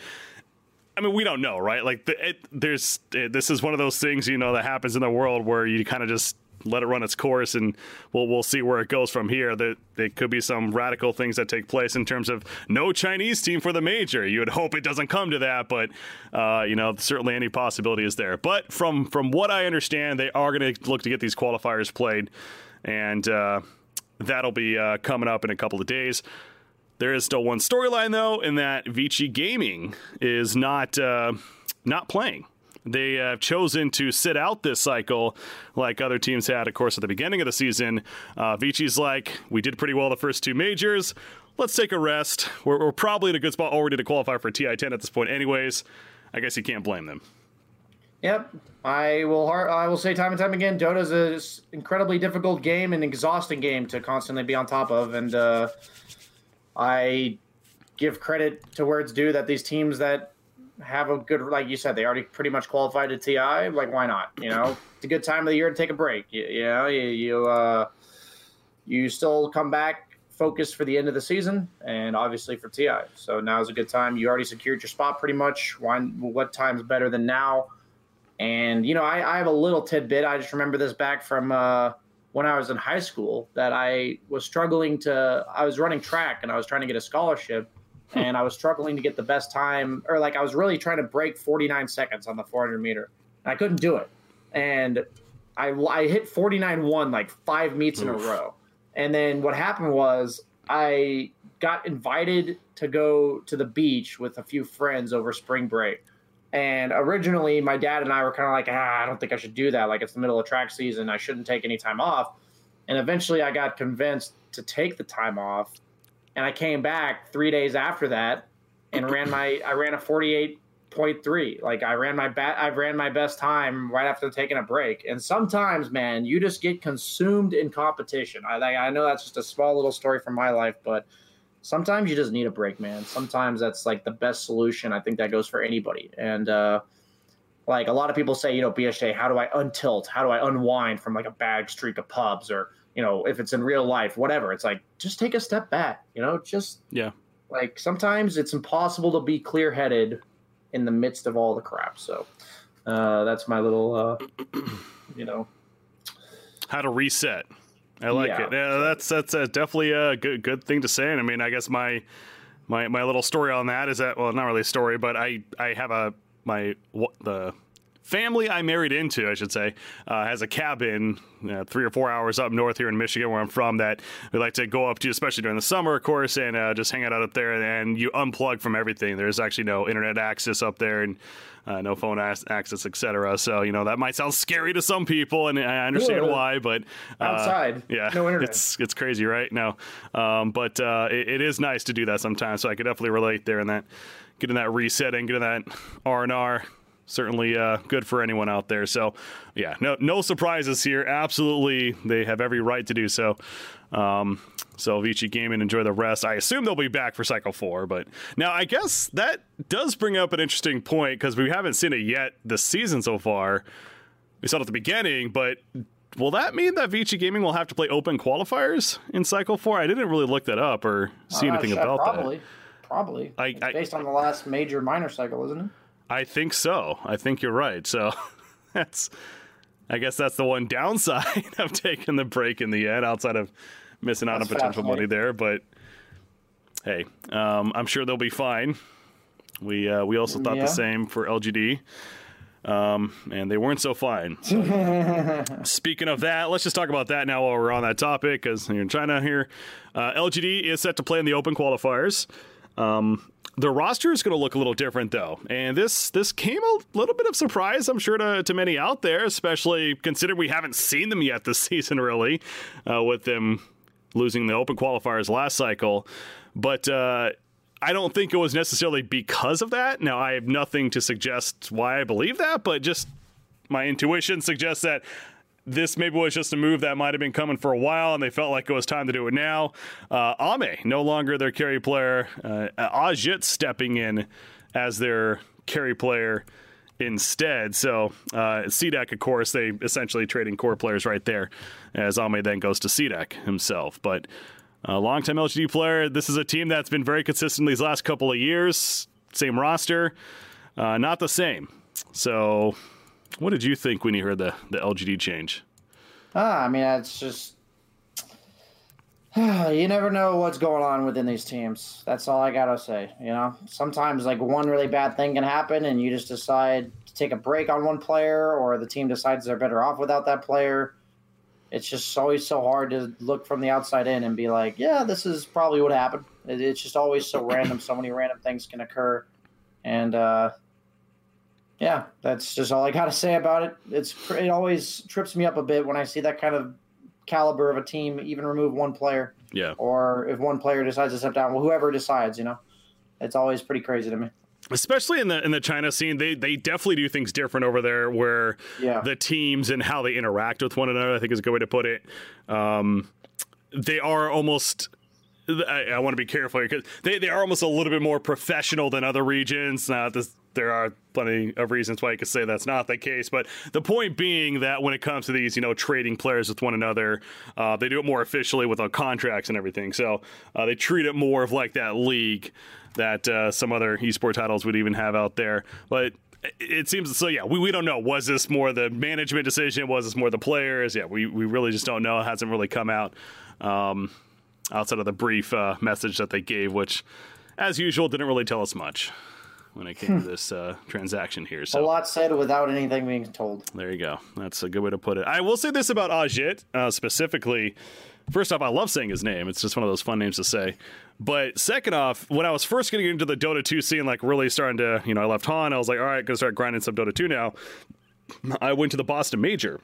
A: I mean, we don't know, right? Like, the, it, there's it, this is one of those things you know that happens in the world where you kind of just let it run its course, and we'll we'll see where it goes from here. That there could be some radical things that take place in terms of no Chinese team for the major. You would hope it doesn't come to that, but uh, you know certainly any possibility is there. But from from what I understand, they are going to look to get these qualifiers played, and uh, that'll be uh, coming up in a couple of days. There is still one storyline though, in that Vici Gaming is not uh, not playing. They have chosen to sit out this cycle like other teams had, of course, at the beginning of the season. Uh, Vici's like, we did pretty well the first two majors. Let's take a rest. We're, we're probably in a good spot already to qualify for TI 10 at this point, anyways. I guess you can't blame them.
B: Yep, I will. I will say time and time again, Dota is an incredibly difficult game and exhausting game to constantly be on top of, and uh, I give credit to where it's due that these teams that have a good, like you said, they already pretty much qualified to TI. Like, why not? You know, it's a good time of the year to take a break. You, you know, you you, uh, you still come back focused for the end of the season and obviously for TI. So now is a good time. You already secured your spot pretty much. Why, what time's better than now? And you know, I, I have a little tidbit. I just remember this back from uh, when I was in high school that I was struggling to. I was running track and I was trying to get a scholarship and I was struggling to get the best time, or like I was really trying to break 49 seconds on the 400 meter. And I couldn't do it, and I I hit 49 1 like five meets Oof. in a row. And then what happened was I got invited to go to the beach with a few friends over spring break. And originally, my dad and I were kind of like, ah, I don't think I should do that. Like, it's the middle of track season. I shouldn't take any time off. And eventually, I got convinced to take the time off and I came back three days after that and ran my I ran a forty eight point three. Like I ran my bat I ran my best time right after taking a break. And sometimes, man, you just get consumed in competition. I I know that's just a small little story from my life, but sometimes you just need a break, man. Sometimes that's like the best solution. I think that goes for anybody. And uh like a lot of people say, you know, BSJ, how do I untilt? How do I unwind from like a bad streak of pubs or you know, if it's in real life, whatever. It's like just take a step back, you know, just
A: yeah.
B: Like sometimes it's impossible to be clear headed in the midst of all the crap. So uh, that's my little, uh, you know,
A: how to reset. I like yeah. it. Yeah, that's that's uh, definitely a good good thing to say. And I mean, I guess my my my little story on that is that well, not really a story, but I I have a my what the family I married into, I should say, uh, has a cabin uh, three or four hours up north here in Michigan, where I'm from, that we like to go up to, especially during the summer, of course, and uh, just hang out up there. And you unplug from everything. There's actually no internet access up there, and uh, no phone access, etc. So you know that might sound scary to some people, and I understand why. But
B: uh, outside,
A: yeah, no internet. It's it's crazy, right? No, um, but uh, it, it is nice to do that sometimes. So I could definitely relate there in that getting that resetting, getting that R and R certainly uh, good for anyone out there. So, yeah, no no surprises here. Absolutely, they have every right to do so. Um, so Vici Gaming, enjoy the rest. I assume they'll be back for Cycle Four, but now I guess that does bring up an interesting point because we haven't seen it yet this season so far. We saw it at the beginning, but will that mean that Vici Gaming will have to play open qualifiers in Cycle Four? I didn't really look that up or see uh, anything about
B: probably,
A: that.
B: Probably, probably. based on the last major minor cycle, isn't it?
A: I think so. I think you're right. So that's, I guess that's the one downside of taking the break in the end, outside of missing out on potential money there. But hey, um, I'm sure they'll be fine. We uh, we also thought yeah. the same for LGD. Um, and they weren't so fine. So, speaking of that, let's just talk about that now while we're on that topic, because you're in China here. Uh, LGD is set to play in the Open qualifiers. Um, the roster is going to look a little different, though, and this this came a little bit of surprise, I'm sure, to, to many out there, especially considering we haven't seen them yet this season, really, uh, with them losing the Open qualifiers last cycle. But uh, I don't think it was necessarily because of that. Now, I have nothing to suggest why I believe that, but just my intuition suggests that this maybe was just a move that might have been coming for a while, and they felt like it was time to do it now. Uh, Ame, no longer their carry player. Uh, Ahjit stepping in as their carry player instead. So uh, of course, they essentially trading core players right there, as Ame then goes to CDEC himself. But a longtime LGD player. This is a team that's been very consistent these last couple of years. Same roster, uh, not the same. So what did you think when you heard the, the LGD change?
B: Ah, I mean, it's just you never know what's going on within these teams. That's all I gotta say. You know, sometimes like one really bad thing can happen, and you just decide to take a break on one player, or the team decides they're better off without that player. It's just always so hard to look from the outside in and be like, yeah, this is probably what happened. It's just always so random. So many random things can occur, and uh, yeah, that's just all I got to say about it. It's it always trips me up a bit when I see that kind of caliber of a team even remove one player.
A: Yeah.
B: Or if one player decides to step down, well, whoever decides, you know, it's always pretty crazy to me.
A: Especially in the in the China scene, they they definitely do things different over there, where
B: yeah.
A: the teams and how they interact with one another. I think is a good way to put it. Um, they are almost I, I, want to be careful because they, they are almost a little bit more professional than other regions. Not this, there are plenty of reasons why you could say that's not the case, but the point being that when it comes to these, you know, trading players with one another, uh, they do it more officially with contracts and everything. So uh, they treat it more of like that league that uh, some other esports titles would even have out there. But it seems so. Yeah, we, we don't know. Was this more the management decision? Was this more the players? Yeah, we, we really just don't know. It hasn't really come out. Um, outside of the brief uh, message that they gave, which, as usual, didn't really tell us much when it came to hmm. this uh, transaction here. So
B: a lot said without anything being told.
A: There you go. That's a good way to put it. I will say this about Ahjit uh, specifically. First off, I love saying his name. It's just one of those fun names to say. But second off, when I was first getting into the Dota 2 scene, like really starting to, you know, I left Han, I was like, all right, gonna start grinding some Dota 2 now. I went to the Boston Major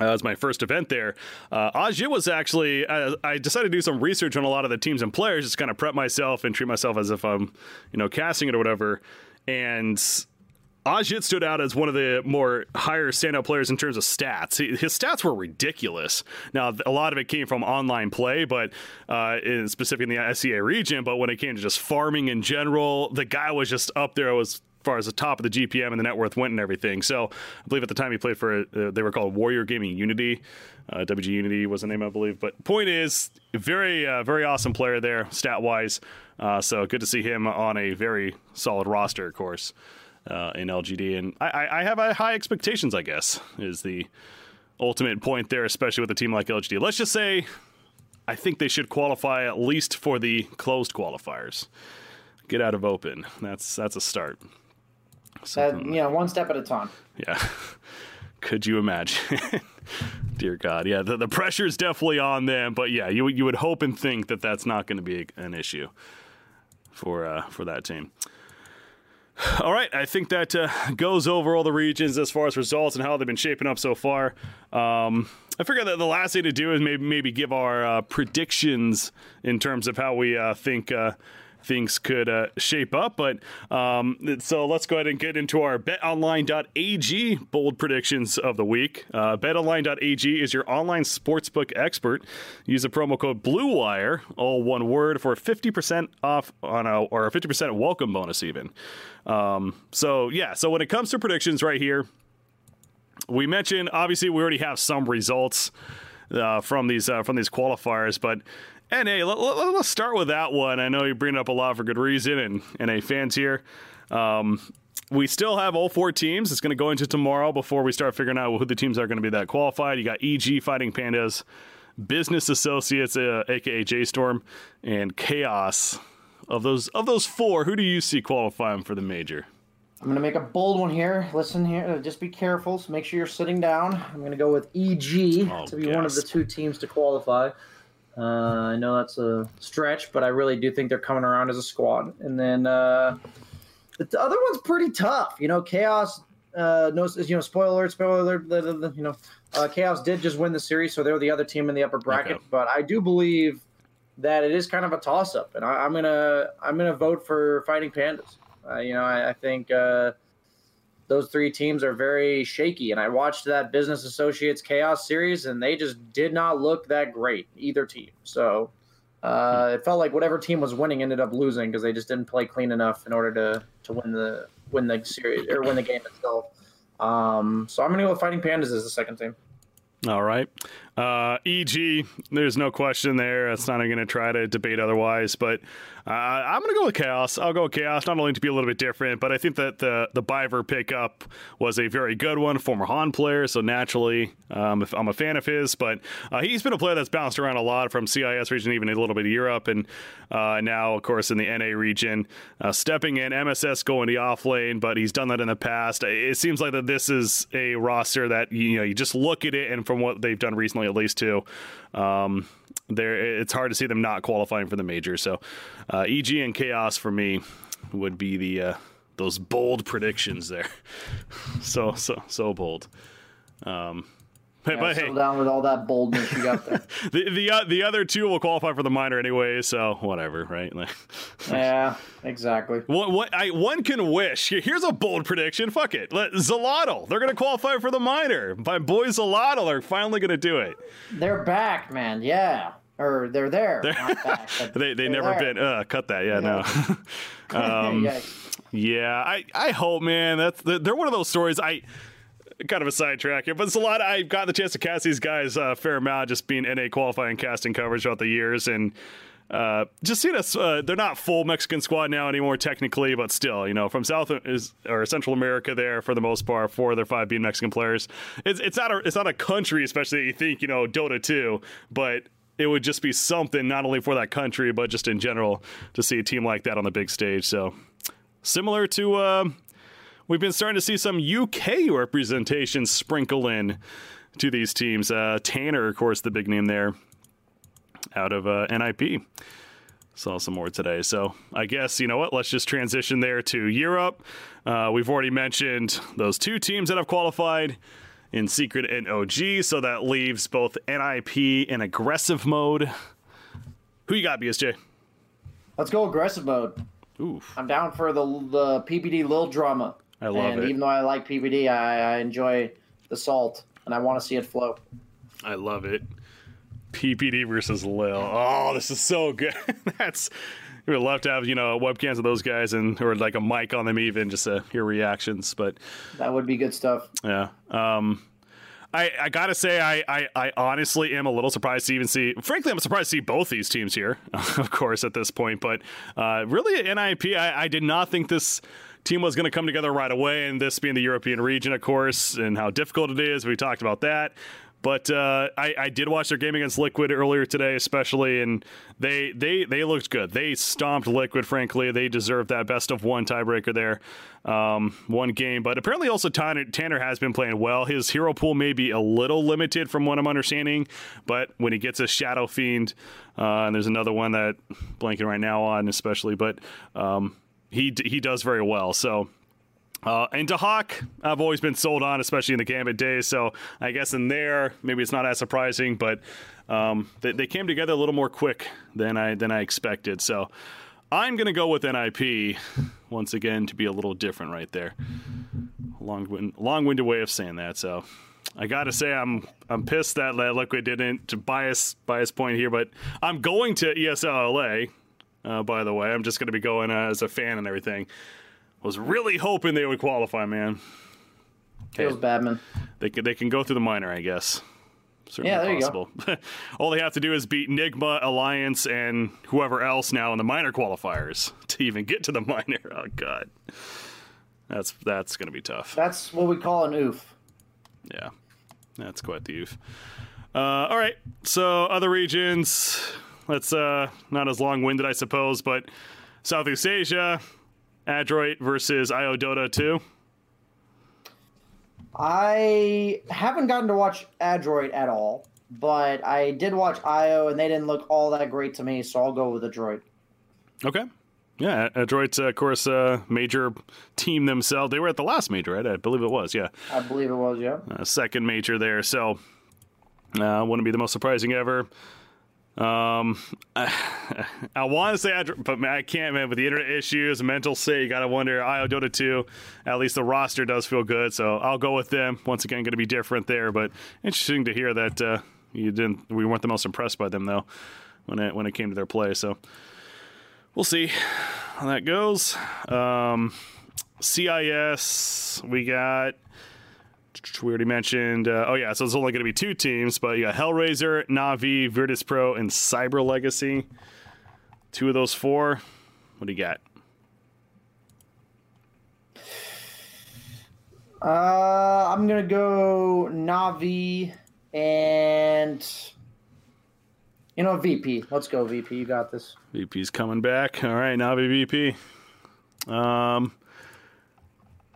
A: uh, that was my first event there. Uh, Ahjit was actually, uh, I decided to do some research on a lot of the teams and players, just kind of prep myself and treat myself as if I'm, you know, casting it or whatever. And Ahjit stood out as one of the more higher standout players in terms of stats. His stats were ridiculous. Now, a lot of it came from online play, but uh, in, specifically in the SEA region. But when it came to just farming in general, the guy was just up there. It was far as the top of the GPM and the net worth went and everything. So I believe at the time he played for, uh, they were called Warrior Gaming Unity. Uh, WG Unity was the name, I believe. But point is, very, uh, very awesome player there, stat wise. Uh, so good to see him on a very solid roster, of course, uh, in LGD. And I, I have high expectations, I guess, is the ultimate point there, especially with a team like LGD. Let's just say I think they should qualify at least for the closed qualifiers. Get out of open. That's that's a start.
B: That, you know, one step at a time.
A: Yeah. Could you imagine? Dear God, yeah, the, the pressure is definitely on them, but yeah, you you would hope and think that that's not going to be an issue for uh, for that team. All right, I think that uh, goes over all the regions as far as results and how they've been shaping up so far. Um, I figured that the last thing to do is maybe maybe give our uh, predictions in terms of how we uh, think uh, things could uh, shape up. But um, so let's go ahead and get into our betonline.ag bold predictions of the week. Uh, betonline.ag is your online sportsbook expert. Use the promo code BLUEWIRE, all one word, for 50% off on a, or a 50% welcome bonus, even. Um, so, yeah, so when it comes to predictions right here, we mentioned obviously we already have some results. Uh, from these uh, from these qualifiers, but and hey, let, us let, start with that one. I know you bring it up a lot for good reason, and and a fans here. Um, we still have all four teams. It's going to go into tomorrow before we start figuring out who the teams are going to be that qualified. You got EG fighting Pandas, Business Associates, uh, aka J Storm, and Chaos. Of those of those four, who do you see qualifying for the major?
B: I'm gonna make a bold one here. Listen here, uh, just be careful. So make sure you're sitting down. I'm gonna go with EG
A: Oh,
B: to be one of the two teams to qualify. Uh, I know that's a stretch, but I really do think they're coming around as a squad. And then uh, the other one's pretty tough. You know, Chaos. Uh, no, you know, spoiler alert, spoiler alert. the- the- the- You know, uh, Chaos did just win the series, so they're the other team in the upper bracket.
A: Okay.
B: But I do believe that it is kind of a toss up, and I, I'm gonna I'm gonna vote for Fighting Pandas. Uh, you know, I, I think uh, those three teams are very shaky, and I watched that Business Associates Chaos series, and they just did not look that great either team. So uh, it felt like whatever team was winning ended up losing because they just didn't play clean enough in order to to win the win the series or win the game itself. Um, so I'm gonna go with Fighting Pandas as the second team.
A: All right. Uh, EG, there's no question there. It's not going to try to debate otherwise, but uh, I'm going to go with Chaos. I'll go with Chaos, not only to be a little bit different, but I think that the the Biver pickup was a very good one, former Han player, so naturally um, if I'm a fan of his. But uh, he's been a player that's bounced around a lot from CIS region, even a little bit of Europe, and uh, now, of course, in the NA region, uh, stepping in MSS going to off lane, but he's done that in the past. It seems like that this is a roster that you know you just look at it, and from what they've done recently, at least two. um, there it's hard to see them not qualifying for the major. So, uh, EG and Chaos for me would be the uh, those bold predictions there. so so so bold. Um, but,
B: Yeah,
A: but hey,
B: down with all that boldness you got there.
A: the the uh, the other two will qualify for the minor anyway, so whatever, right?
B: Yeah, exactly.
A: what what I one can wish. Here's a bold prediction. Fuck it, Let, Zalotl. They're gonna qualify for the minor. My boys Zalotl are finally gonna do it.
B: They're back, man. Yeah, or they're there. not back,
A: They they never
B: there.
A: been. Uh, cut that. Yeah, no. um,
B: yeah.
A: Yeah, I, I hope, man. That's they're one of those stories. I kind of a sidetrack here, but it's a lot. I've gotten the chance to cast these guys a fair amount, just being NA qualifying casting coverage throughout the years, and uh, just seeing us. Uh, they're not full Mexican squad now anymore, technically, but still, you know, from South is or Central America, there for the most part, four of their five being Mexican players. It's it's not a it's not a country, especially that you think you know Dota two, but it would just be something not only for that country but just in general to see a team like that on the big stage. So similar to uh, we've been starting to see some UK representation sprinkle in to these teams. Uh, Tanner, of course, the big name there out of uh, NIP. Saw some more today. So I guess, you know what? Let's just transition there to Europe. Uh, we've already mentioned those two teams that have qualified in Secret and OG. So that leaves both NIP in aggressive mode. Who you got, BSJ?
B: Let's go aggressive mode.
A: Oof.
B: I'm down for the the PPD Lil drama.
A: I love
B: and
A: it.
B: even though I like PPD, I, I enjoy the salt, and I want to see it flow.
A: I love it. PPD versus Lil. Oh, this is so good. That's we would love to have you know webcams of those guys and or like a mic on them even just to hear reactions. But
B: That would be good stuff.
A: yeah, um, I I gotta say I, I I honestly am a little surprised to even see. Frankly, I'm surprised to see both these teams here. of course, at this point, but uh, really at NIP, I, I did not think this. Team was going to come together right away, and this being the European region, of course, and how difficult it is. We talked about that. But uh, I, I did watch their game against Liquid earlier today, especially, and they they they looked good. They stomped Liquid. Frankly, they deserved that best of one tiebreaker there, um, one game. But apparently, also Tanner, Tanner has been playing well. His hero pool may be a little limited from what I'm understanding, but when he gets a Shadow Fiend, uh, and there's another one that blanking right now on, especially, but um, he he does very well. So. Uh, and Dahak, I've always been sold on, especially in the Gambit days. So I guess in there, maybe it's not as surprising, but um, they, they came together a little more quick than I than I expected. So I'm gonna go with NIP once again to be a little different right there. Long long-winded way of saying that. So I gotta say I'm I'm pissed that Liquid didn't to bias bias point here, but I'm going to E ESL LA. Uh, by the way, I'm just gonna be going uh, as a fan and everything. Was really hoping they would qualify, man.
B: Feels bad, man.
A: They can, they can go through the minor, I guess. Certainly
B: Yeah, there you go.
A: All they have to do is beat Nigma, Alliance, and whoever else now in the minor qualifiers to even get to the minor. Oh god, that's that's gonna be tough.
B: That's what we call an oof.
A: Yeah, that's quite the oof. Uh, all right, so other regions. Let's uh, not as long-winded, I suppose, but Southeast Asia. Adroit versus Iodota 2?
B: I haven't gotten to watch Adroit at all, but I did watch IO, and they didn't look all that great to me, so I'll go with Adroit.
A: Okay. Yeah, Adroit's, uh, of course, uh, major team themselves. They were at the last major, right? I believe it was, yeah.
B: I believe it was, yeah.
A: Uh, second major there, so uh, wouldn't be the most surprising ever. Um, I, I want to say, Adroit, but man, I can't, man. With the internet issues, mental state, you got to wonder. IO Dota 2, at least the roster does feel good, so I'll go with them. Once again, going to be different there, but interesting to hear that uh, you didn't. We weren't the most impressed by them though when it when it came to their play. So we'll see how that goes. Um, CIS, we got. We already mentioned. Uh, oh yeah, so it's only going to be two teams, but yeah, Hellraiser, Navi, Virtus Pro, and Cyber Legacy. Two of those four. What do you got?
B: Uh, I'm gonna go Navi and you know VP. Let's go VP. You got this.
A: VP's coming back. All right, Navi VP. Um,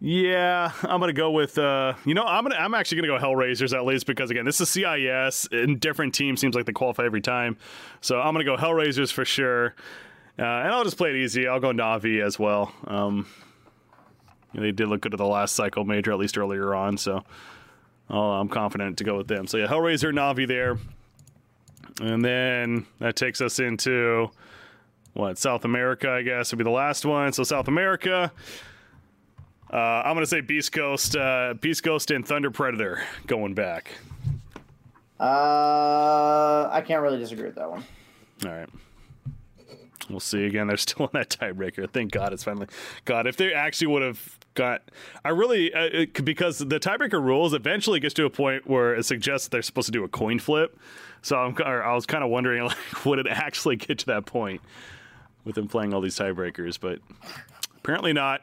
A: yeah, I'm gonna go with. Uh, you know, I'm gonna. I'm actually gonna go Hellraisers at least because again, this is CIS and different teams seems like they qualify every time. So I'm gonna go Hellraisers for sure, uh, and I'll just play it easy. I'll go Navi as well. Um, you know, they did look good at the last cycle major, at least earlier on. So oh, I'm confident to go with them. So yeah, Hellraiser, Navi there, and then that takes us into what South America, I guess would be the last one. So South America. Uh, I'm gonna say Beast Coast, uh, Beast Coast, and Thunder Predator going back.
B: Uh, I can't really disagree with that one.
A: All right. We'll see. Again, they're still in that tiebreaker. Thank God it's finally. God, if they actually would have got, I really uh, it, because the tiebreaker rules eventually gets to a point where it suggests they're supposed to do a coin flip. So I'm, I was kind of wondering, like, would it actually get to that point with them playing all these tiebreakers? But apparently not.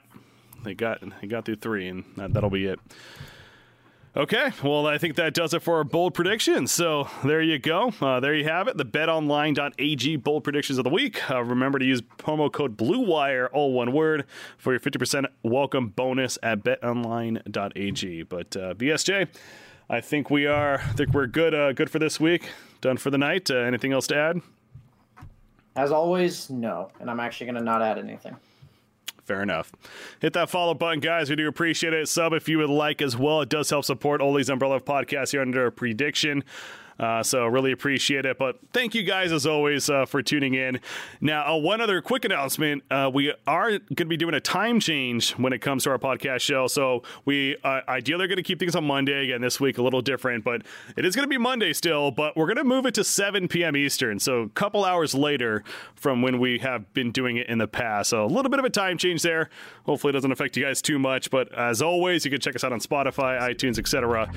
A: They got they got through three, and that, that'll be it. Okay, well, I think that does it for our bold predictions. So there you go. Uh, there you have it. The betonline.ag bold predictions of the week. Uh, remember to use promo code BLUEWIRE, all one word, for your 50% welcome bonus at betonline.ag. But uh, BSJ, I think we are. I think we're good. Uh, good for this week. Done for the night. Uh, anything else to add?
B: As always, no. And I'm actually going to not add anything.
A: Fair enough. Hit that follow button, guys. We do appreciate it. Sub if you would like as well. It does help support Ollie's Umbrella Podcast here under prediction. Uh, so really appreciate it. But thank you guys as always uh, for tuning in. Now, uh, one other quick announcement: uh, we are going to be doing a time change when it comes to our podcast show. So we uh, ideally are going to keep things on Monday again this week, a little different, but it is going to be Monday still. But we're going to move it to 7 p.m. Eastern, so a couple hours later from when we have been doing it in the past. So a little bit of a time change there. Hopefully, it doesn't affect you guys too much. But as always, you can check us out on Spotify, iTunes, etc.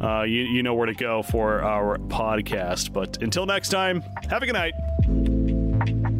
A: Uh, you, you know where to go for our podcast. But until next time, have a good night.